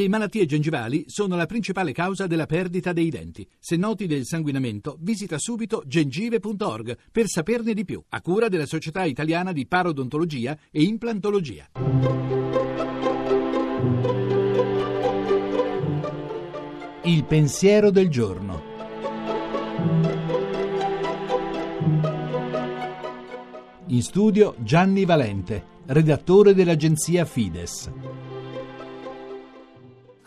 Le malattie gengivali sono la principale causa della perdita dei denti. Se noti del sanguinamento, visita subito gengive.org per saperne di più, a cura della Società Italiana di Parodontologia e Implantologia. Il pensiero del giorno. In studio Gianni Valente, redattore dell'agenzia Fides.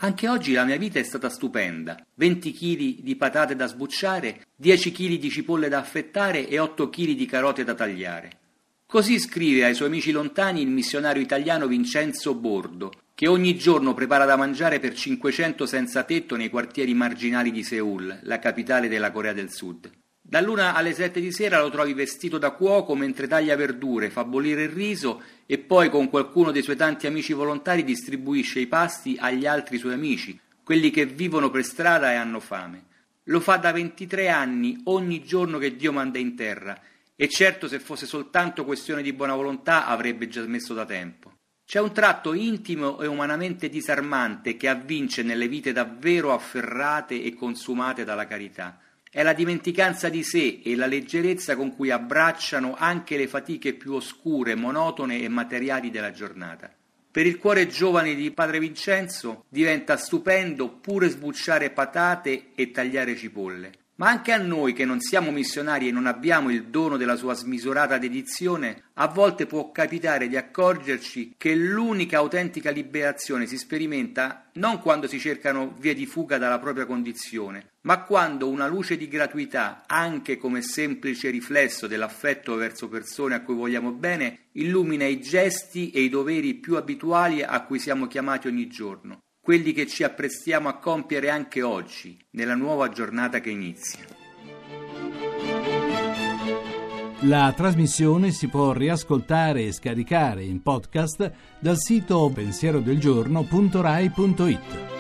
Anche oggi la mia vita è stata stupenda. 20 kg di patate da sbucciare, 10 kg di cipolle da affettare e 8 kg di carote da tagliare. Così scrive ai suoi amici lontani il missionario italiano Vincenzo Bordo, che ogni giorno prepara da mangiare per 500 senza tetto nei quartieri marginali di Seoul, la capitale della Corea del Sud. Dall'una alle sette di sera lo trovi vestito da cuoco mentre taglia verdure, fa bollire il riso e poi con qualcuno dei suoi tanti amici volontari distribuisce i pasti agli altri suoi amici, quelli che vivono per strada e hanno fame. Lo fa da 23 anni ogni giorno che Dio manda in terra e certo se fosse soltanto questione di buona volontà avrebbe già smesso da tempo. C'è un tratto intimo e umanamente disarmante che avvince nelle vite davvero afferrate e consumate dalla carità è la dimenticanza di sé e la leggerezza con cui abbracciano anche le fatiche più oscure, monotone e materiali della giornata. Per il cuore giovane di padre Vincenzo diventa stupendo pure sbucciare patate e tagliare cipolle. Ma anche a noi che non siamo missionari e non abbiamo il dono della sua smisurata dedizione, a volte può capitare di accorgerci che l'unica autentica liberazione si sperimenta non quando si cercano vie di fuga dalla propria condizione, ma quando una luce di gratuità, anche come semplice riflesso dell'affetto verso persone a cui vogliamo bene, illumina i gesti e i doveri più abituali a cui siamo chiamati ogni giorno quelli che ci apprestiamo a compiere anche oggi, nella nuova giornata che inizia. La trasmissione si può riascoltare e scaricare in podcast dal sito pensierodelgiorno.rai.it.